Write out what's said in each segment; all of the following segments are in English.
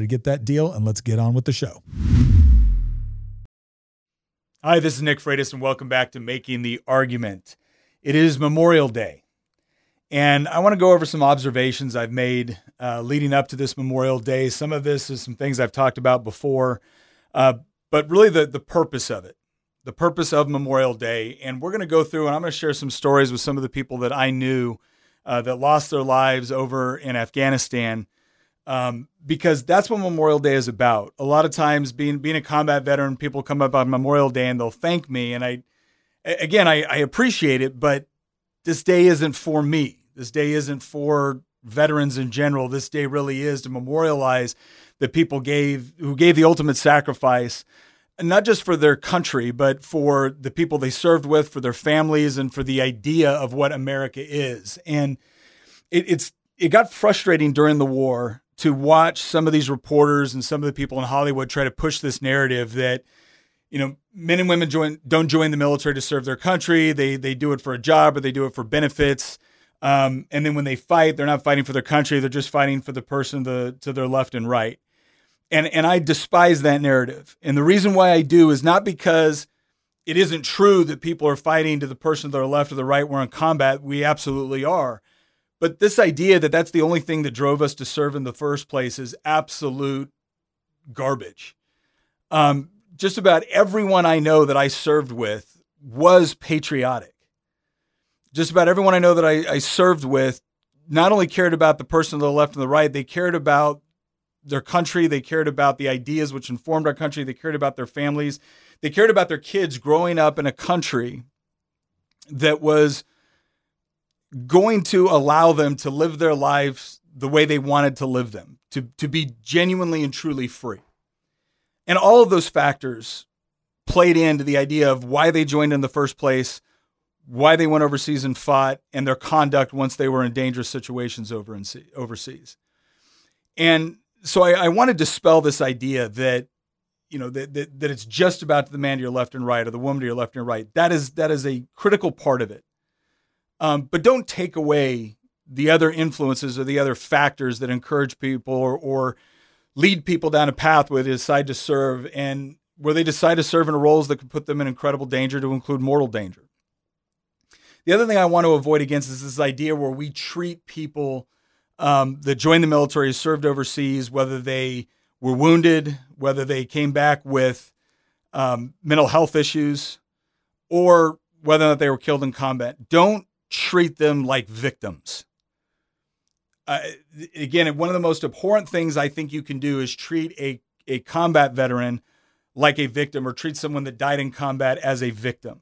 to get that deal, and let's get on with the show. Hi, this is Nick Freitas, and welcome back to Making the Argument. It is Memorial Day, and I want to go over some observations I've made uh, leading up to this Memorial Day. Some of this is some things I've talked about before, uh, but really the, the purpose of it, the purpose of Memorial Day. And we're going to go through, and I'm going to share some stories with some of the people that I knew uh, that lost their lives over in Afghanistan um, because that's what Memorial Day is about. A lot of times, being being a combat veteran, people come up on Memorial Day and they'll thank me, and I, again, I, I appreciate it, but this day isn't for me. This day isn't for veterans in general. This day really is to memorialize the people gave who gave the ultimate sacrifice, not just for their country, but for the people they served with, for their families, and for the idea of what America is. And it, it's it got frustrating during the war to watch some of these reporters and some of the people in Hollywood try to push this narrative that you know men and women join don't join the military to serve their country. They they do it for a job or they do it for benefits. Um, and then when they fight they're not fighting for their country. They're just fighting for the person the, to their left and right. And and I despise that narrative. And the reason why I do is not because it isn't true that people are fighting to the person to their left or the right. We're in combat. We absolutely are but this idea that that's the only thing that drove us to serve in the first place is absolute garbage. Um, just about everyone I know that I served with was patriotic. Just about everyone I know that I, I served with not only cared about the person to the left and the right, they cared about their country, they cared about the ideas which informed our country, they cared about their families, they cared about their kids growing up in a country that was going to allow them to live their lives the way they wanted to live them, to, to be genuinely and truly free. And all of those factors played into the idea of why they joined in the first place, why they went overseas and fought, and their conduct once they were in dangerous situations over in overseas. And so I, I want to dispel this idea that you know that, that, that it's just about the man to your left and right or the woman to your left and right. That is that is a critical part of it. Um, but don't take away the other influences or the other factors that encourage people or, or lead people down a path where they decide to serve and where they decide to serve in roles that could put them in incredible danger to include mortal danger. The other thing I want to avoid against is this idea where we treat people um, that join the military, served overseas, whether they were wounded, whether they came back with um, mental health issues, or whether or not they were killed in combat. Don't treat them like victims. Uh, again, one of the most abhorrent things I think you can do is treat a, a combat veteran like a victim or treat someone that died in combat as a victim,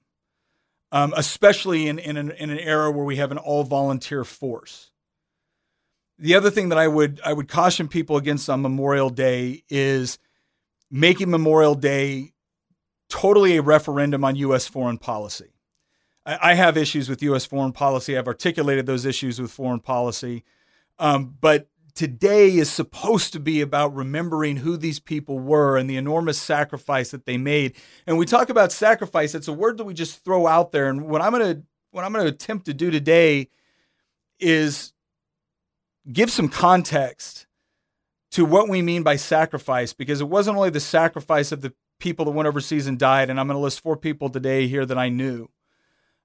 um, especially in, in an, in an era where we have an all volunteer force. The other thing that I would I would caution people against on Memorial Day is making Memorial Day totally a referendum on U.S. foreign policy. I have issues with U.S. foreign policy. I've articulated those issues with foreign policy. Um, but today is supposed to be about remembering who these people were and the enormous sacrifice that they made. And we talk about sacrifice, it's a word that we just throw out there. And what I'm going to what I'm going to attempt to do today is give some context to what we mean by sacrifice because it wasn't only the sacrifice of the people that went overseas and died and I'm going to list four people today here that I knew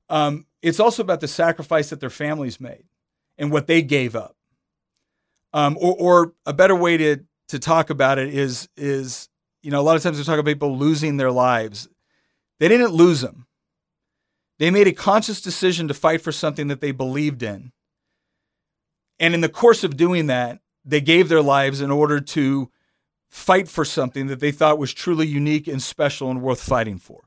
um, it's also about the sacrifice that their families made and what they gave up. Um, or, or, a better way to, to talk about it is is you know a lot of times we talk about people losing their lives. They didn't lose them. They made a conscious decision to fight for something that they believed in. And in the course of doing that, they gave their lives in order to fight for something that they thought was truly unique and special and worth fighting for.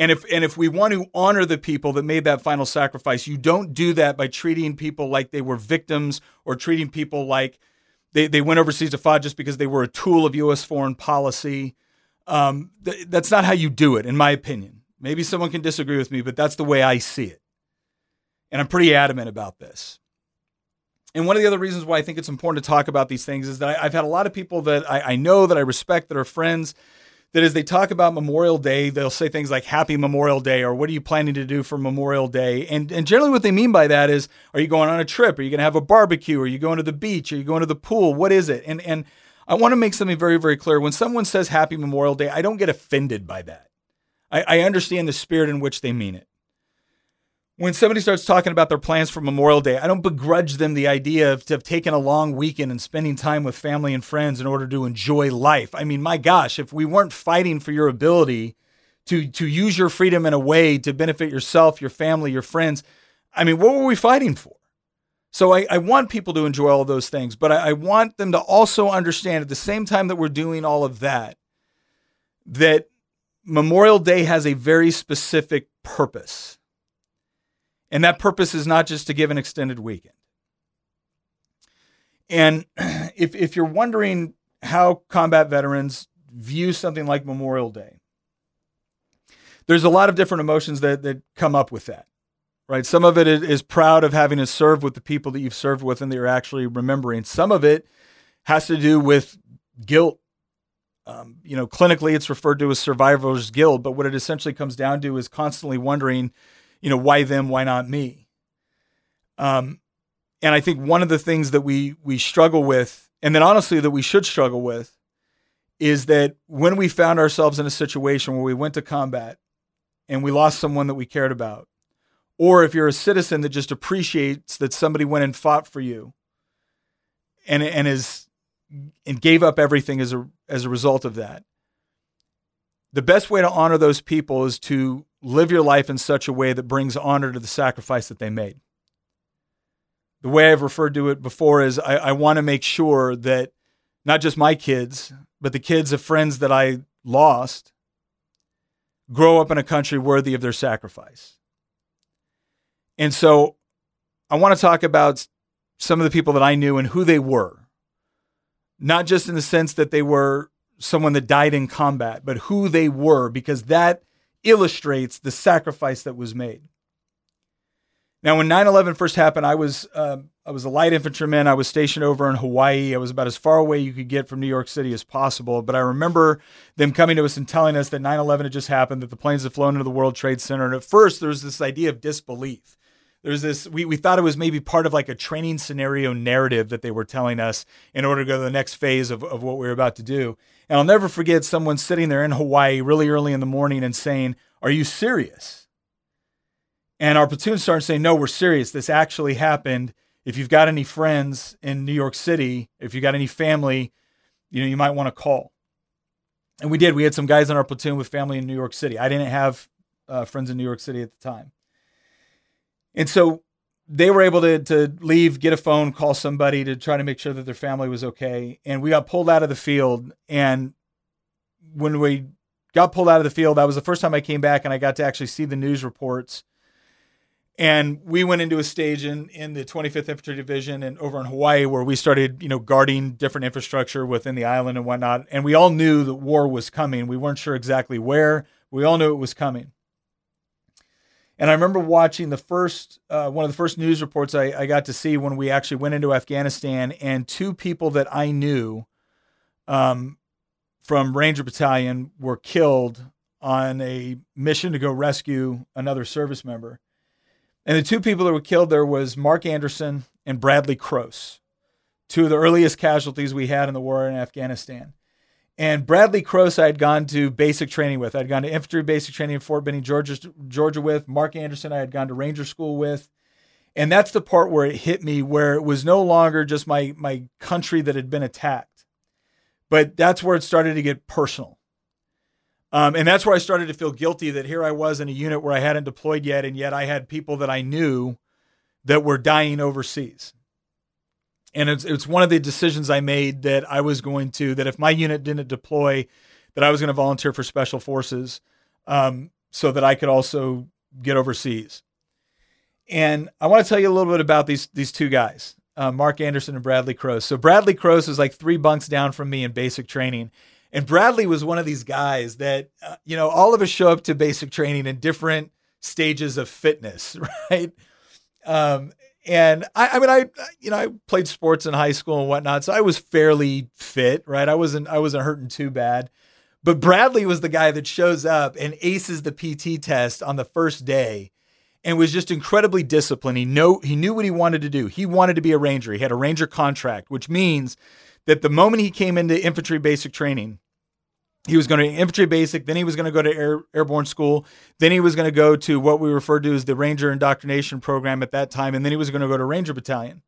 And if and if we want to honor the people that made that final sacrifice, you don't do that by treating people like they were victims or treating people like they, they went overseas to fight just because they were a tool of U.S. foreign policy. Um, th- that's not how you do it, in my opinion. Maybe someone can disagree with me, but that's the way I see it. And I'm pretty adamant about this. And one of the other reasons why I think it's important to talk about these things is that I, have had a lot of people that I, I know that I respect that are friends that as they talk about Memorial Day, they'll say things like Happy Memorial Day or what are you planning to do for Memorial Day? And, and generally, what they mean by that is are you going on a trip? Are you going to have a barbecue? Are you going to the beach? Are you going to the pool? What is it? And, and I want to make something very, very clear. When someone says Happy Memorial Day, I don't get offended by that. I, I understand the spirit in which they mean it when somebody starts talking about their plans for Memorial Day, I don't begrudge them the idea of, of, taking a long weekend and spending time with family and friends in order to enjoy life. I mean, my gosh, if we weren't fighting for your ability to to use your freedom in a way to benefit yourself, your family, your friends, I mean, what were we fighting for? So I, I want people to enjoy all those things, but I, I want them to also understand at the same time that we're doing all of that, that Memorial Day has a very specific purpose and that purpose is not just to give an extended weekend. And if, if you're wondering how combat veterans view something like Memorial Day, there's a lot of different emotions that, that come up with that, right? Some of it is proud of having to serve with the people that you've served with and that you're actually remembering. Some of it has to do with guilt. Um, you know, clinically, it's referred to as survivor's guilt, but what it essentially comes down to is constantly wondering you know, why them, why not me? Um, and I think one of the things that we we struggle with, and then honestly that we should struggle with, is that when we found ourselves in a situation where we went to combat and we lost someone that we cared about, or if you're a citizen that just appreciates that somebody went and fought for you and and is and gave up everything as a as a result of that. The best way to honor those people is to live your life in such a way that brings honor to the sacrifice that they made. The way I've referred to it before is I, I want to make sure that not just my kids, but the kids of friends that I lost grow up in a country worthy of their sacrifice. And so I want to talk about some of the people that I knew and who they were, not just in the sense that they were someone that died in combat, but who they were, because that illustrates the sacrifice that was made. Now, when 9/11 first happened, I was uh, I was a light infantryman. I was stationed over in Hawaii. I was about as far away you could get from New York City as possible. But I remember them coming to us and telling us that 9/11 had just happened, that the planes had flown into the World Trade Center. And at first, there was this idea of disbelief. There's this we, we thought it was maybe part of like a training scenario narrative that they were telling us in order to go to the next phase of, of what we were about to do. And I'll never forget someone sitting there in Hawaii really early in the morning and saying, Are you serious? And our platoon sergeant saying, No, we're serious. This actually happened. If you've got any friends in New York City, if you've got any family, you know, you might want to call. And we did. We had some guys in our platoon with family in New York City. I didn't have uh, friends in New York City at the time. And so they were able to to leave, get a phone, call somebody to try to make sure that their family was okay. And we got pulled out of the field. And when we got pulled out of the field, that was the first time I came back and I got to actually see the news reports. And we went into a stage in, in the 25th Infantry Division and over in Hawaii where we started, you know, guarding different infrastructure within the island and whatnot. And we all knew that war was coming. We weren't sure exactly where. We all knew it was coming. And I remember watching the first, uh, one of the first news reports I, I, got to see when we actually went into Afghanistan, and two people that I knew um, from Ranger Battalion were killed on a mission to go rescue another service member. And the two people that were killed there was Marc Anderson and Bradley Crose, two of the earliest casualties we had in the war in Afghanistan. And Bradley Crose, I had gone to basic training with. I'd gone to infantry basic training in Fort Benning, Georgia, Georgia with. Marc Anderson, I had gone to Ranger School with. And that's the part where it hit me, where it was no longer just my my country that had been attacked. But that's where it started to get personal. Um, and that's where I started to feel guilty that here I was in a unit where I hadn't deployed yet, and yet I had people that I knew that were dying overseas. And it's, it's one of the decisions I made that I was going to, that if my unit didn't deploy, that I was going to volunteer for special forces um, so that I could also get overseas. And I want to tell you a little bit about these, these two guys, uh, Marc Anderson and Bradley Crose. So Bradley Crose is like three bunks down from me in basic training and Bradley was one of these guys that, uh, you know, all of us show up to basic training in different stages of fitness, right? Um, and I, I mean, I, you know, I played sports in high school and whatnot, so I was fairly fit, right? I wasn't, I wasn't hurting too bad. But Bradley was the guy that shows up and aces the PT test on the first day and was just incredibly disciplined. He know he knew what he wanted to do. He wanted to be a ranger. He had a ranger contract, which means that the moment he came into infantry basic training, he was going to infantry basic, then he was going to go to air, airborne school, then he was going to go to what we referred to as the Ranger indoctrination program at that time, and then he was going to go to Ranger Battalion.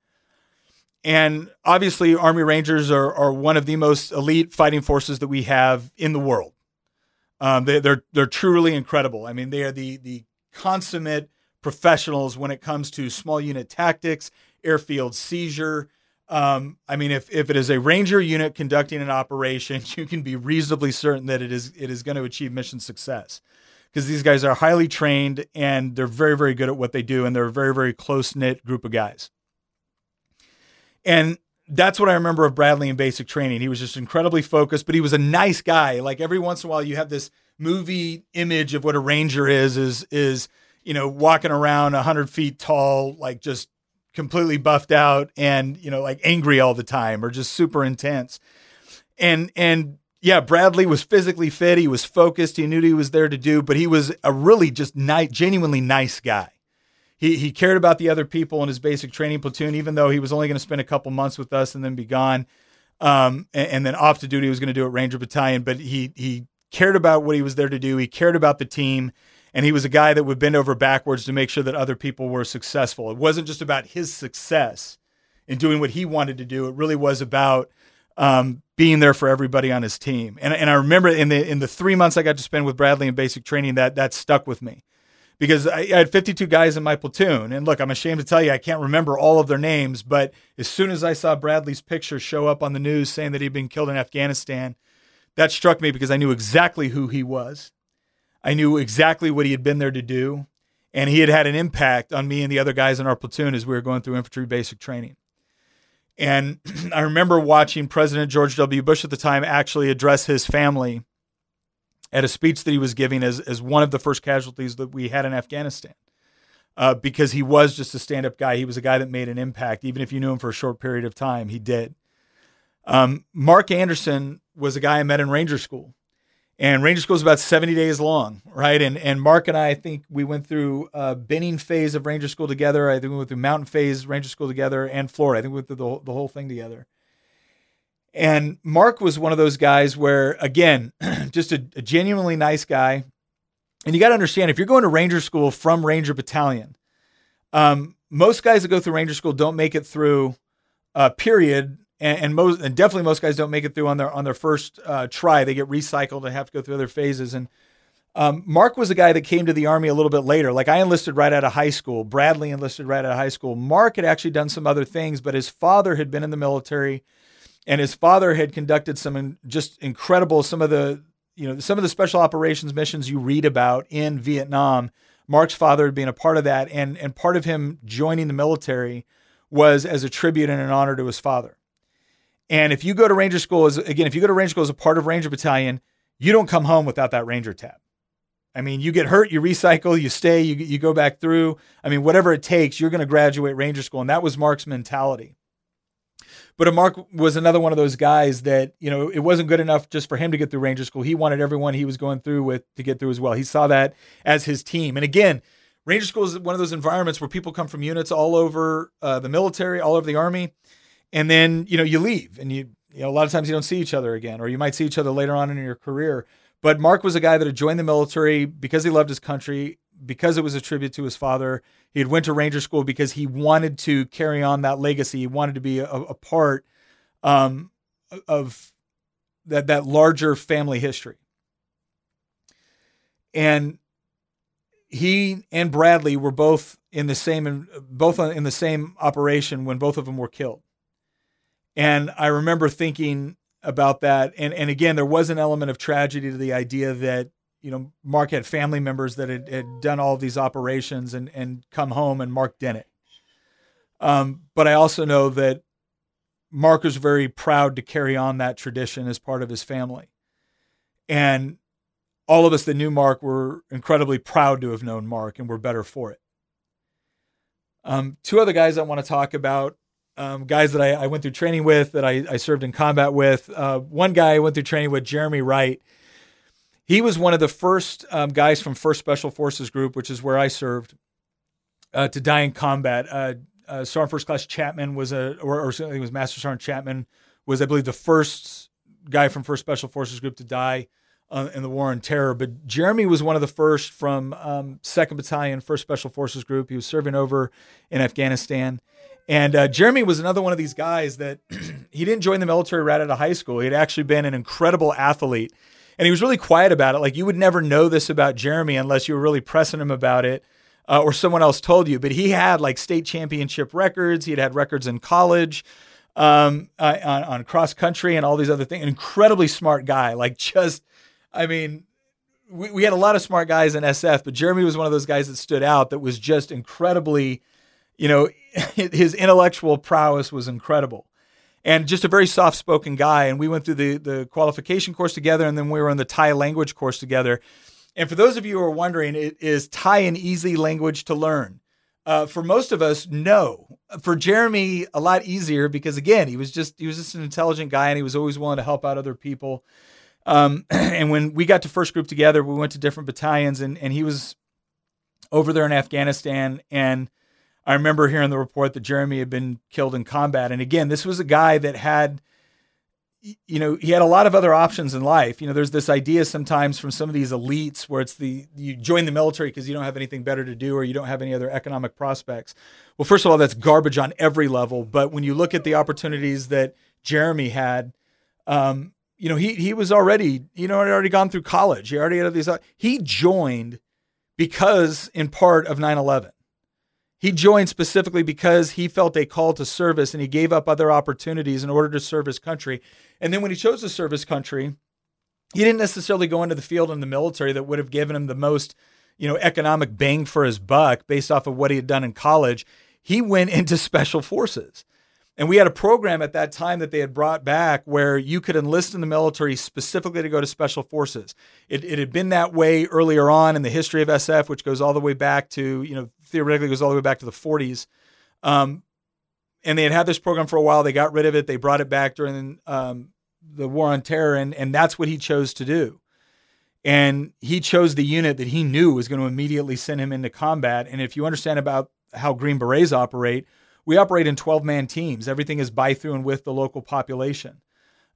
And obviously, Army Rangers are, are one of the most elite fighting forces that we have in the world. Um, they, they're they're truly incredible. I mean, they are the the consummate professionals when it comes to small unit tactics, airfield seizure, um, I mean, if, if it is a ranger unit conducting an operation, you can be reasonably certain that it is it is going to achieve mission success because these guys are highly trained and they're very very good at what they do, and they're a very very close knit group of guys. And that's what I remember of Bradley in basic training. He was just incredibly focused, but he was a nice guy. Like every once in a while, you have this movie image of what a ranger is is is you know walking around hundred feet tall, like just completely buffed out and you know like angry all the time or just super intense. And and yeah bradley was physically fit. He was focused. He knew he was there to do but he was a really just nice genuinely nice guy. He, he cared about the other people in his basic training platoon even though he was only going to spend a couple months with us and then be gone. Um, and, and then off to duty he was going to do at ranger battalion but he he cared about what he was there to do. He cared about the team and he was a guy that would bend over backwards to make sure that other people were successful. It wasn't just about his success in doing what he wanted to do. It really was about um, being there for everybody on his team. And, and I remember in the in the three months I got to spend with Bradley in basic training, that that stuck with me because I, I, had 52 guys in my platoon. And look, I'm ashamed to tell you, I can't remember all of their names, but as soon as I saw Bradley's picture show up on the news saying that he'd been killed in Afghanistan, that struck me because I knew exactly who he was. I knew exactly what he had been there to do. And he had had an impact on me and the other guys in our platoon as we were going through infantry basic training. And I remember watching President George W. Bush at the time actually address his family at a speech that he was giving as, as one of the first casualties that we had in Afghanistan. Uh, because he was just a stand up guy. He was a guy that made an impact. Even if you knew him for a short period of time, he did. Um, Marc Anderson was a guy I met in Ranger School and Ranger School is about 70 days long, right? And and Marc and I, I think we went through a Benning phase of Ranger School together. I think we went through Mountain phase Ranger School together and Florida. I think we went through the, the whole thing together. And Marc was one of those guys where, again, just a, a genuinely nice guy. And you got to understand, if you're going to Ranger School from Ranger Battalion, um, most guys that go through Ranger School don't make it through a period and, and, most and definitely most guys don't make it through on their on their first uh, try. They get recycled and have to go through other phases. And um, Marc was a guy that came to the army a little bit later. Like I enlisted right out of high school. Bradley enlisted right out of high school. Marc had actually done some other things, but his father had been in the military, and his father had conducted some just incredible some of the you know some of the special operations missions you read about in Vietnam. Marc's father had been a part of that, and and part of him joining the military was as a tribute and an honor to his father. And if you go to Ranger School, as again, if you go to Ranger School as a part of Ranger Battalion, you don't come home without that Ranger tab. I mean, you get hurt, you recycle, you stay, you, you go back through. I mean, whatever it takes, you're going to graduate Ranger School. And that was Marc's mentality. But Marc was another one of those guys that, you know, it wasn't good enough just for him to get through Ranger School. He wanted everyone he was going through with to get through as well. He saw that as his team. And again, Ranger School is one of those environments where people come from units all over uh, the military, all over the Army and then you know you leave and you you know a lot of times you don't see each other again or you might see each other later on in your career but Marc was a guy that had joined the military because he loved his country because it was a tribute to his father he had went to ranger school because he wanted to carry on that legacy he wanted to be a, a part um, of that that larger family history. And he and Bradley were both in the same both in the same operation when both of them were killed. And I remember thinking about that and and again there was an element of tragedy to the idea that you know Marc had family members that had, had done all these operations and and come home and Marc didn't. Um, but I also know that Marc was very proud to carry on that tradition as part of his family. And all of us that knew Marc were incredibly proud to have known Marc and were better for it. Um, two other guys I want to talk about, um, guys that I, I, went through training with, that I, I served in combat with. Uh, one guy I went through training with, Jeremy Wright. He was one of the first um, guys from First Special Forces Group, which is where I served, uh, to die in combat. Uh, uh, Sergeant First Class Chapman was a, or, or it was Master Sergeant Chapman was, I believe, the first guy from First Special Forces Group to die uh, in the War on Terror. But Jeremy was one of the first from um, Second Battalion, First Special Forces Group. He was serving over in Afghanistan. And uh, Jeremy was another one of these guys that he didn't join the military right out of high school. He had actually been an incredible athlete. And he was really quiet about it. Like you would never know this about Jeremy unless you were really pressing him about it uh, or someone else told you. But he had like state championship records. He had had records in college um, uh, on, on cross country and all these other things. An incredibly smart guy. Like just, I mean, we, we had a lot of smart guys in SF, but Jeremy was one of those guys that stood out that was just incredibly, you know, his intellectual prowess was incredible. And just a very soft spoken guy. And we went through the, the qualification course together, and then we were in the Thai language course together. And for those of you who are wondering, it is Thai an easy language to learn? Uh, for most of us, no. For Jeremy, a lot easier because again, he was just he was just an intelligent guy and he was always willing to help out other people. Um, and when we got to first group together, we went to different battalions and and he was over there in Afghanistan and I remember hearing the report that Jeremy had been killed in combat. And again, this was a guy that had you know, he had a lot of other options in life. You know, there's this idea sometimes from some of these elites where it's the you join the military because you don't have anything better to do or you don't have any other economic prospects. Well, first of all, that's garbage on every level. But when you look at the opportunities that Jeremy had, um, you know, he he was already, you know, had already gone through college. He already had these. He joined because, in part, of 9/11. He joined specifically because he felt a call to service and he gave up other opportunities in order to serve his country. And then when he chose to serve his country, he didn't necessarily go into the field in the military that would have given him the most, you know, economic bang for his buck based off of what he had done in college. He went into special forces. And we had a program at that time that they had brought back where you could enlist in the military specifically to go to special forces. It, it had been that way earlier on in the history of SF, which goes all the way back to, you know, theoretically goes all the way back to the 40s. Um, and they had had this program for a while. They got rid of it. They brought it back during um, the war on terror, and and that's what he chose to do. And he chose the unit that he knew was going to immediately send him into combat. And if you understand about how Green Berets operate, we operate in 12 man teams. Everything is by, through, and with the local population.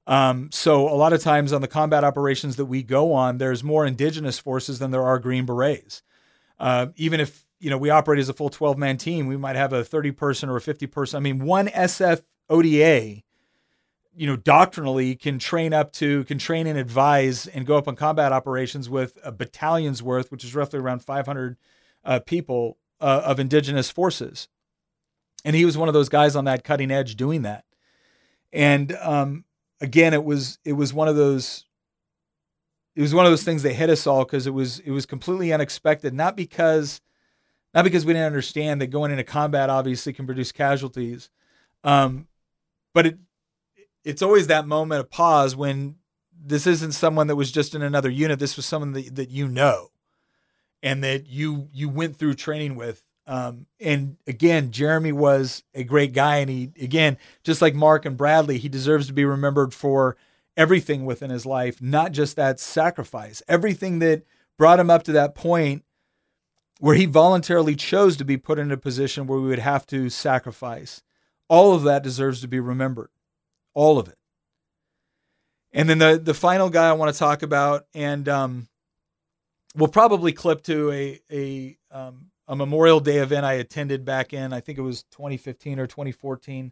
Um, so a lot of times on the combat operations that we go on, there's more indigenous forces than there are Green Berets. Uh, even if you know we operate as a full 12 man team, we might have a 30 person or a 50 person. I mean, one SF ODA you know, doctrinally can train up to, can train and advise and go up on combat operations with a battalion's worth, which is roughly around 500 uh, people uh, of indigenous forces. And he was one of those guys on that cutting edge doing that. And um, again, it was it was one of those it was one of those things that hit us all because it was it was completely unexpected. Not because not because we didn't understand that going into combat obviously can produce casualties, um, but it it's always that moment of pause when this isn't someone that was just in another unit. This was someone that, that you know and that you you went through training with. Um, and again, Jeremy was a great guy, and he again, just like Marc and Bradley, he deserves to be remembered for everything within his life, not just that sacrifice. Everything that brought him up to that point where he voluntarily chose to be put in a position where we would have to sacrifice. All of that deserves to be remembered all of it. And then the the final guy I want to talk about, and um, we'll probably clip to a a um, a Memorial Day event I attended back in I think it was 2015 or 2014.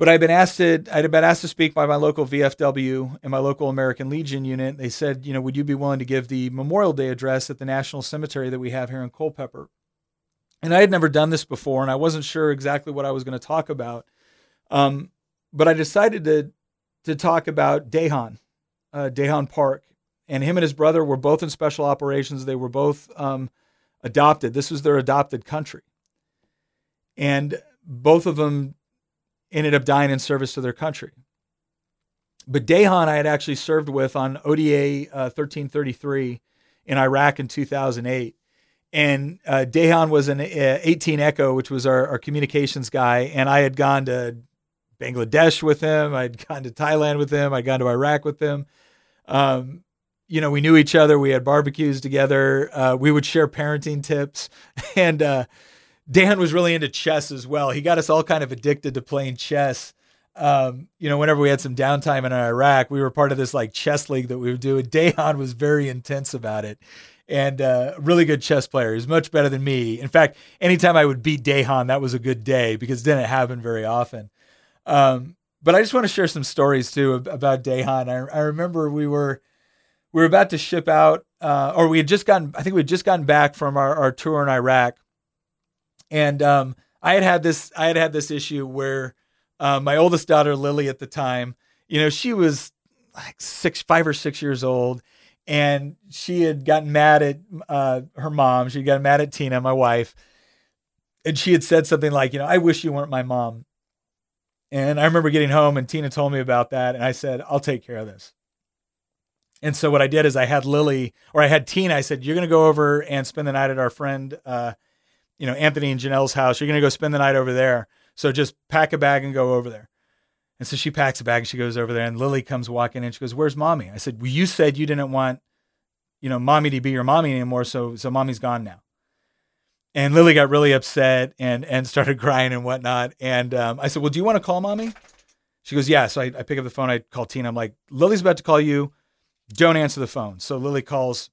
But I'd been asked to I'd been asked to speak by my local VFW and my local American Legion unit. They said, you know, would you be willing to give the Memorial Day address at the National Cemetery that we have here in Culpeper? And I had never done this before, and I wasn't sure exactly what I was going to talk about. Um, but I decided to to talk about Daehan, uh, Daehan Park, and him and his brother were both in special operations. They were both um, adopted. This was their adopted country, and both of them ended up dying in service to their country. But Daehan, I had actually served with on ODA uh, 1333 in Iraq in 2008. And uh, Daehan was an uh, 18 Echo, which was our, our communications guy. And I had gone to Bangladesh with him. I'd gone to Thailand with him. I'd gone to Iraq with him. Um, you know, we knew each other. We had barbecues together. Uh, we would share parenting tips. And, uh, Dan was really into chess as well. He got us all kind of addicted to playing chess. Um, you know, whenever we had some downtime in Iraq, we were part of this like chess league that we would do. And was very intense about it and uh, really good chess player. He's much better than me. In fact, anytime I would beat Daehan, that was a good day because it didn't happen very often. Um, but I just want to share some stories too about Daehan. I, I remember we were we were about to ship out, uh, or we had just gotten. I think we had just gotten back from our, our tour in Iraq, and um, I had had this I had had this issue where uh, my oldest daughter Lily at the time, you know, she was like six, five or six years old, and she had gotten mad at uh, her mom. She gotten mad at Tina, my wife, and she had said something like, you know, I wish you weren't my mom. And I remember getting home and Tina told me about that, and I said, I'll take care of this. And so what I did is I had Lily, or I had Tina. I said, "You're going to go over and spend the night at our friend uh, you know, Anthony and Janelle's house. You're going to go spend the night over there. So just pack a bag and go over there. And so she packs a bag and she goes over there. And Lily comes walking in. She goes, Where's mommy? I said, Well, you said you didn't want, you know, mommy to be your mommy anymore. So, so mommy's gone now. And Lily got really upset and, and started crying and whatnot. And um, I said, Well, do you want to call mommy? She goes, Yeah. So I, I pick up the phone. I call Tina. I'm like, Lily's about to call you. Don't answer the phone. So Lily calls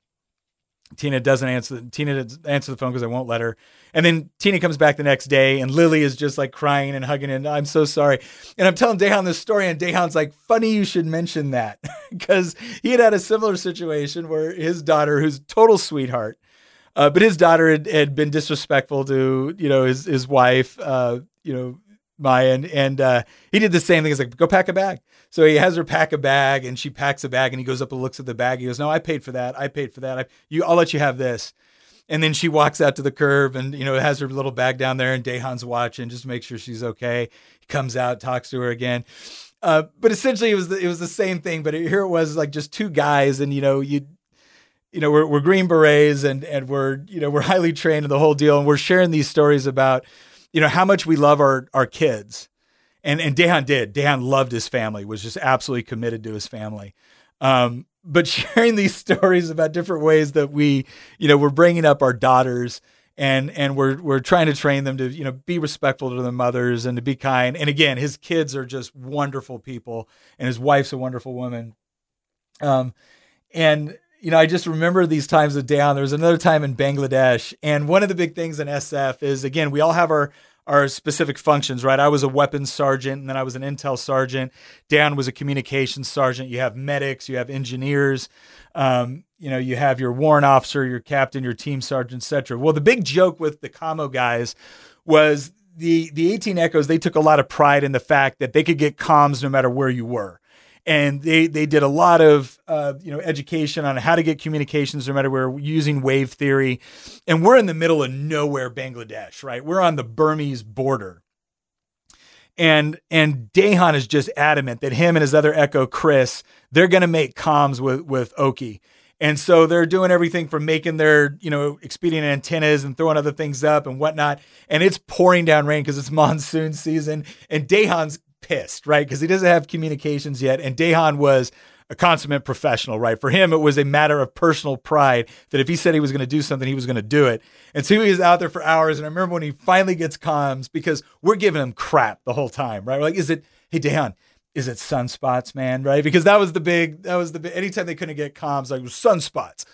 Tina doesn't answer. Tina answer the phone because I won't let her. And then Tina comes back the next day, and Lily is just like crying and hugging, and I'm so sorry. And I'm telling Daehan this story, and Daehan's like, "Funny you should mention that," because he had had a similar situation where his daughter, who's total sweetheart, uh, but his daughter had, had, been disrespectful to you know his his wife, uh, you know Maya, and, and uh, he did the same thing. He's like, "Go pack a bag." So he has her pack a bag and she packs a bag and he goes up and looks at the bag. He goes, No, I paid for that. I paid for that. I, you, I'll let you have this. And then she walks out to the curb and, you know, has her little bag down there and Daehan's watching just to make sure she's okay. He comes out, talks to her again. Uh, but essentially it was the, it was the same thing, but here it was like just two guys and, you know, you, you know, we're, we're green berets and, and we're, you know, we're highly trained in the whole deal. And we're sharing these stories about, you know, how much we love our, our kids and and Daehan did. Daehan loved his family, was just absolutely committed to his family. Um, but sharing these stories about different ways that we, you know, we're bringing up our daughters and and we're we're trying to train them to you know be respectful to their mothers and to be kind. And again, his kids are just wonderful people, and his wife's a wonderful woman. Um, and you know, I just remember these times of down. There was another time in Bangladesh, and one of the big things in SF is again we all have our our specific functions, right? I was a weapons sergeant and then I was an intel sergeant. Dan was a communications sergeant. You have medics, you have engineers, um, you know, you have your warrant officer, your captain, your team sergeant, etc. Well, the big joke with the commo guys was the the 18 Echoes. They took a lot of pride in the fact that they could get comms no matter where you were and they they did a lot of uh, you know education on how to get communications no matter where using wave theory and we're in the middle of nowhere bangladesh right we're on the burmese border and and Daehan is just adamant that him and his other echo Chris they're going to make comms with with Oki and so they're doing everything from making their, you know, expedient antennas and throwing other things up and whatnot. And it's pouring down rain because it's monsoon season. And Daehan's pissed, right? Because he doesn't have communications yet. And Daehan was a consummate professional, right? For him, it was a matter of personal pride that if he said he was going to do something, he was going to do it. And so he was out there for hours. And I remember when he finally gets comms because we're giving him crap the whole time, right? We're like, is it, hey, Daehan, is it sunspots, man? Right? Because that was the big, that was the big, anytime they couldn't get comms, like sunspots.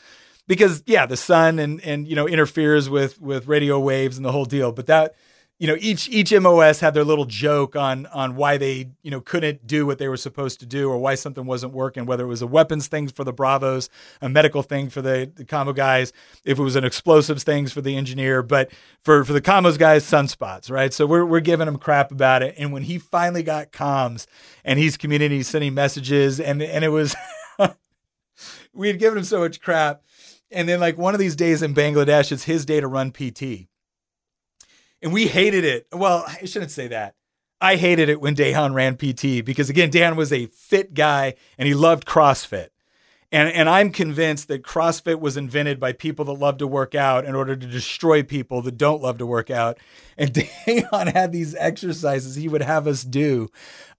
Because yeah, the sun and and you know interferes with with radio waves and the whole deal. But that you know each each MOS had their little joke on on why they you know couldn't do what they were supposed to do or why something wasn't working whether it was a weapons thing for the Bravos a medical thing for the, the combo guys if it was an explosives things for the engineer but for for the commos guys sunspots right? So we're we're giving him crap about it. And when he finally got comms and he's community sending messages and and it was we had given him so much crap. And then like one of these days in Bangladesh it's his day to run PT and we hated it. Well, I shouldn't say that. I hated it when Daehan ran PT because again, Dan was a fit guy and he loved CrossFit. And, and I'm convinced that CrossFit was invented by people that love to work out in order to destroy people that don't love to work out. And Daehan had these exercises he would have us do.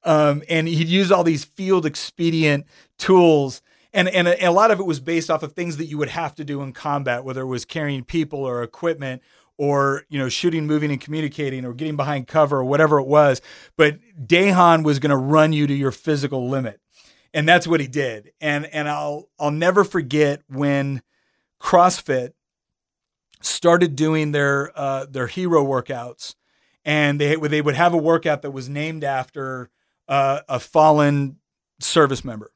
Um, and he'd use all these field expedient tools. And, and a, a lot of it was based off of things that you would have to do in combat, whether it was carrying people or equipment or you know shooting moving and communicating or getting behind cover or whatever it was but Daehan was going to run you to your physical limit. And that's what he did. And and I'll I'll never forget when CrossFit started doing their uh, their hero workouts and they they would have a workout that was named after uh, a fallen service member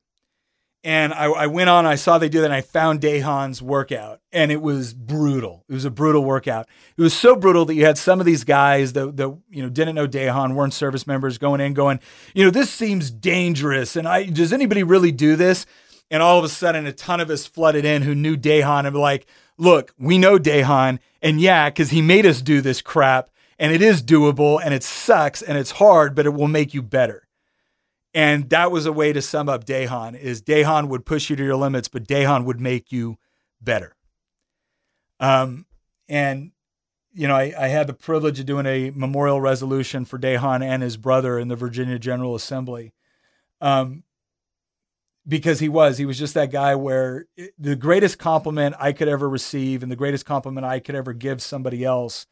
and I, I, went on, I saw they do that, and I found Daehan's workout, and it was brutal. It was a brutal workout. It was so brutal that you had some of these guys that, that you know didn't know Daehan, weren't service members, going in, going, you know, this seems dangerous, and I does anybody really do this? And all of a sudden, a ton of us flooded in who knew Daehan and were like, look, we know Daehan, and yeah, because he made us do this crap, and it is doable, and it sucks, and it's hard, but it will make you better. And that was a way to sum up Daehan is Daehan would push you to your limits, but Daehan would make you better. Um, and you know, I, I, had the privilege of doing a memorial resolution for Daehan and his brother in the Virginia General Assembly. Um, because he was, he was just that guy where it, the greatest compliment I could ever receive and the greatest compliment I could ever give somebody else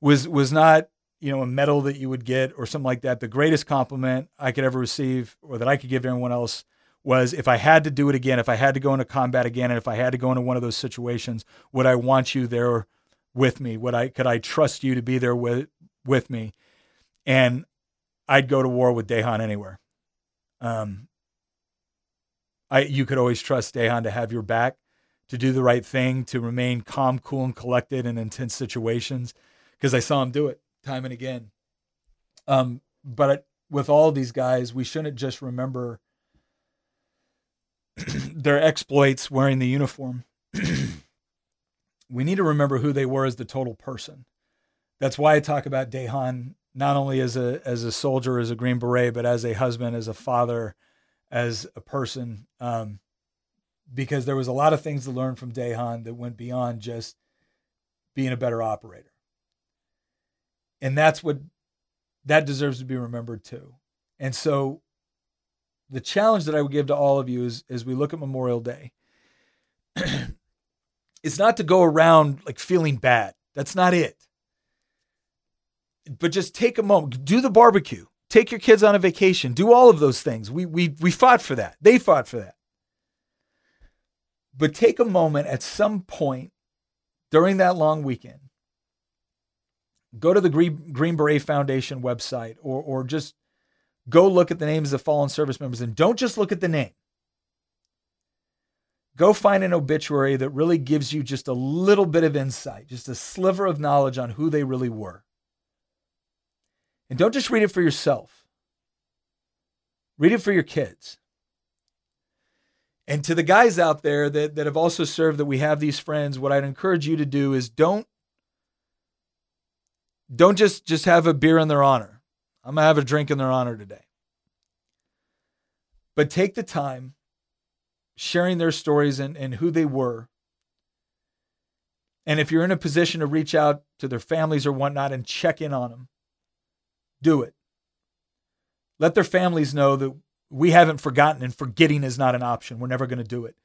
was was not you know, a medal that you would get or something like that. The greatest compliment I could ever receive or that I could give to anyone else was if I had to do it again, if I had to go into combat again, and if I had to go into one of those situations, would I want you there with me? Would I could I trust you to be there with with me? And I'd go to war with Daehan anywhere. Um, I you could always trust Daehan to have your back, to do the right thing, to remain calm, cool, and collected in intense situations, because I saw him do it time and again. Um, but with all these guys, we shouldn't just remember their exploits wearing the uniform. we need to remember who they were as the total person. That's why I talk about Daehan not only as a as a soldier, as a Green Beret, but as a husband, as a father, as a person. Um, because there was a lot of things to learn from Daehan that went beyond just being a better operator. And that's what that deserves to be remembered too. And so the challenge that I would give to all of you is as we look at Memorial Day, is not to go around like feeling bad. That's not it. But just take a moment, do the barbecue, take your kids on a vacation, do all of those things. We we we fought for that. They fought for that. But take a moment at some point during that long weekend go to the Green, Green Beret Foundation website or, or just go look at the names of fallen service members and don't just look at the name. Go find an obituary that really gives you just a little bit of insight, just a sliver of knowledge on who they really were. And don't just read it for yourself, read it for your kids. And to the guys out there that, that have also served that we have these friends, what I'd encourage you to do is don't don't just just have a beer in their honor. I'm gonna have a drink in their honor today. But take the time sharing their stories and, and who they were. And if you're in a position to reach out to their families or whatnot and check in on them, do it. Let their families know that we haven't forgotten and forgetting is not an option. We're never going to do it.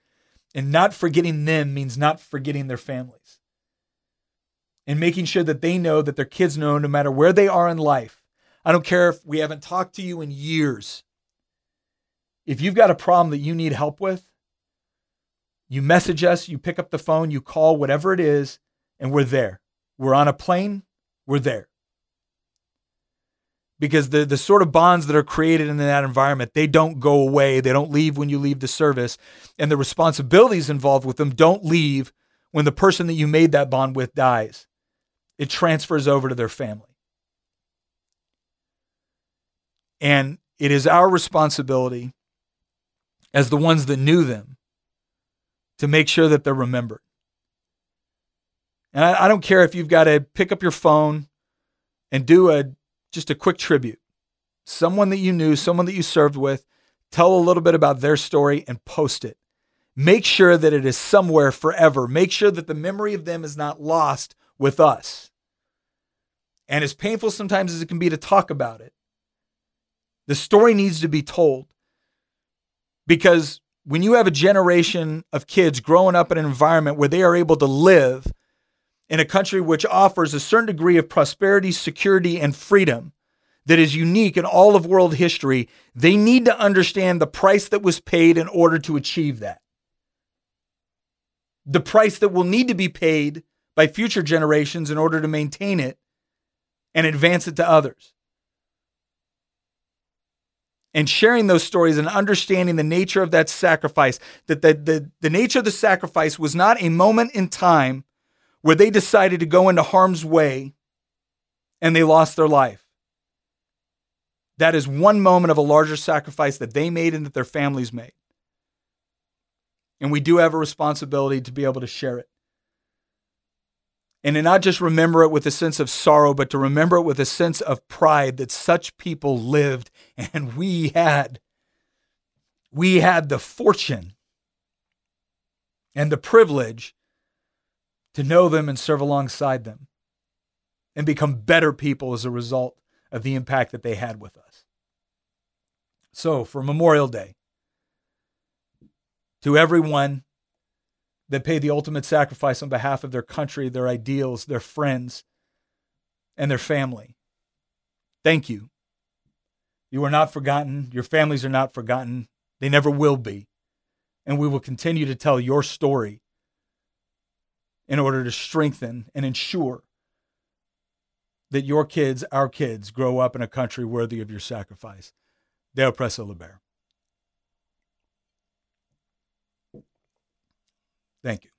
And not forgetting them means not forgetting their families and making sure that they know that their kids know no matter where they are in life. I don't care if we haven't talked to you in years. If you've got a problem that you need help with, you message us, you pick up the phone, you call, whatever it is, and we're there. We're on a plane, we're there. because the the sort of bonds that are created in that environment they don't go away they don't leave when you leave the service and the responsibilities involved with them don't leave when the person that you made that bond with dies it transfers over to their family and it is our responsibility as the ones that knew them to make sure that they're remembered and I, I don't care if you've got to pick up your phone and do a just a quick tribute. Someone that you knew, someone that you served with, tell a little bit about their story and post it. Make sure that it is somewhere forever. Make sure that the memory of them is not lost with us. And as painful sometimes as it can be to talk about it, the story needs to be told. Because when you have a generation of kids growing up in an environment where they are able to live in a country which offers a certain degree of prosperity, security, and freedom that is unique in all of world history, they need to understand the price that was paid in order to achieve that. The price that will need to be paid by future generations in order to maintain it and advance it to others. And sharing those stories and understanding the nature of that sacrifice, that the, the, the nature of the sacrifice was not a moment in time where they decided to go into harm's way and they lost their life. That is one moment of a larger sacrifice that they made and that their families made. And we do have a responsibility to be able to share it. And to not just remember it with a sense of sorrow, but to remember it with a sense of pride that such people lived and we had. We had the fortune and the privilege to know them and serve alongside them and become better people as a result of the impact that they had with us. So, for Memorial Day, to everyone that paid the ultimate sacrifice on behalf of their country, their ideals, their friends, and their family, thank you. You are not forgotten. Your families are not forgotten. They never will be. And we will continue to tell your story in order to strengthen and ensure that your kids, our kids, grow up in a country worthy of your sacrifice. De Oppresso Liber. Thank you.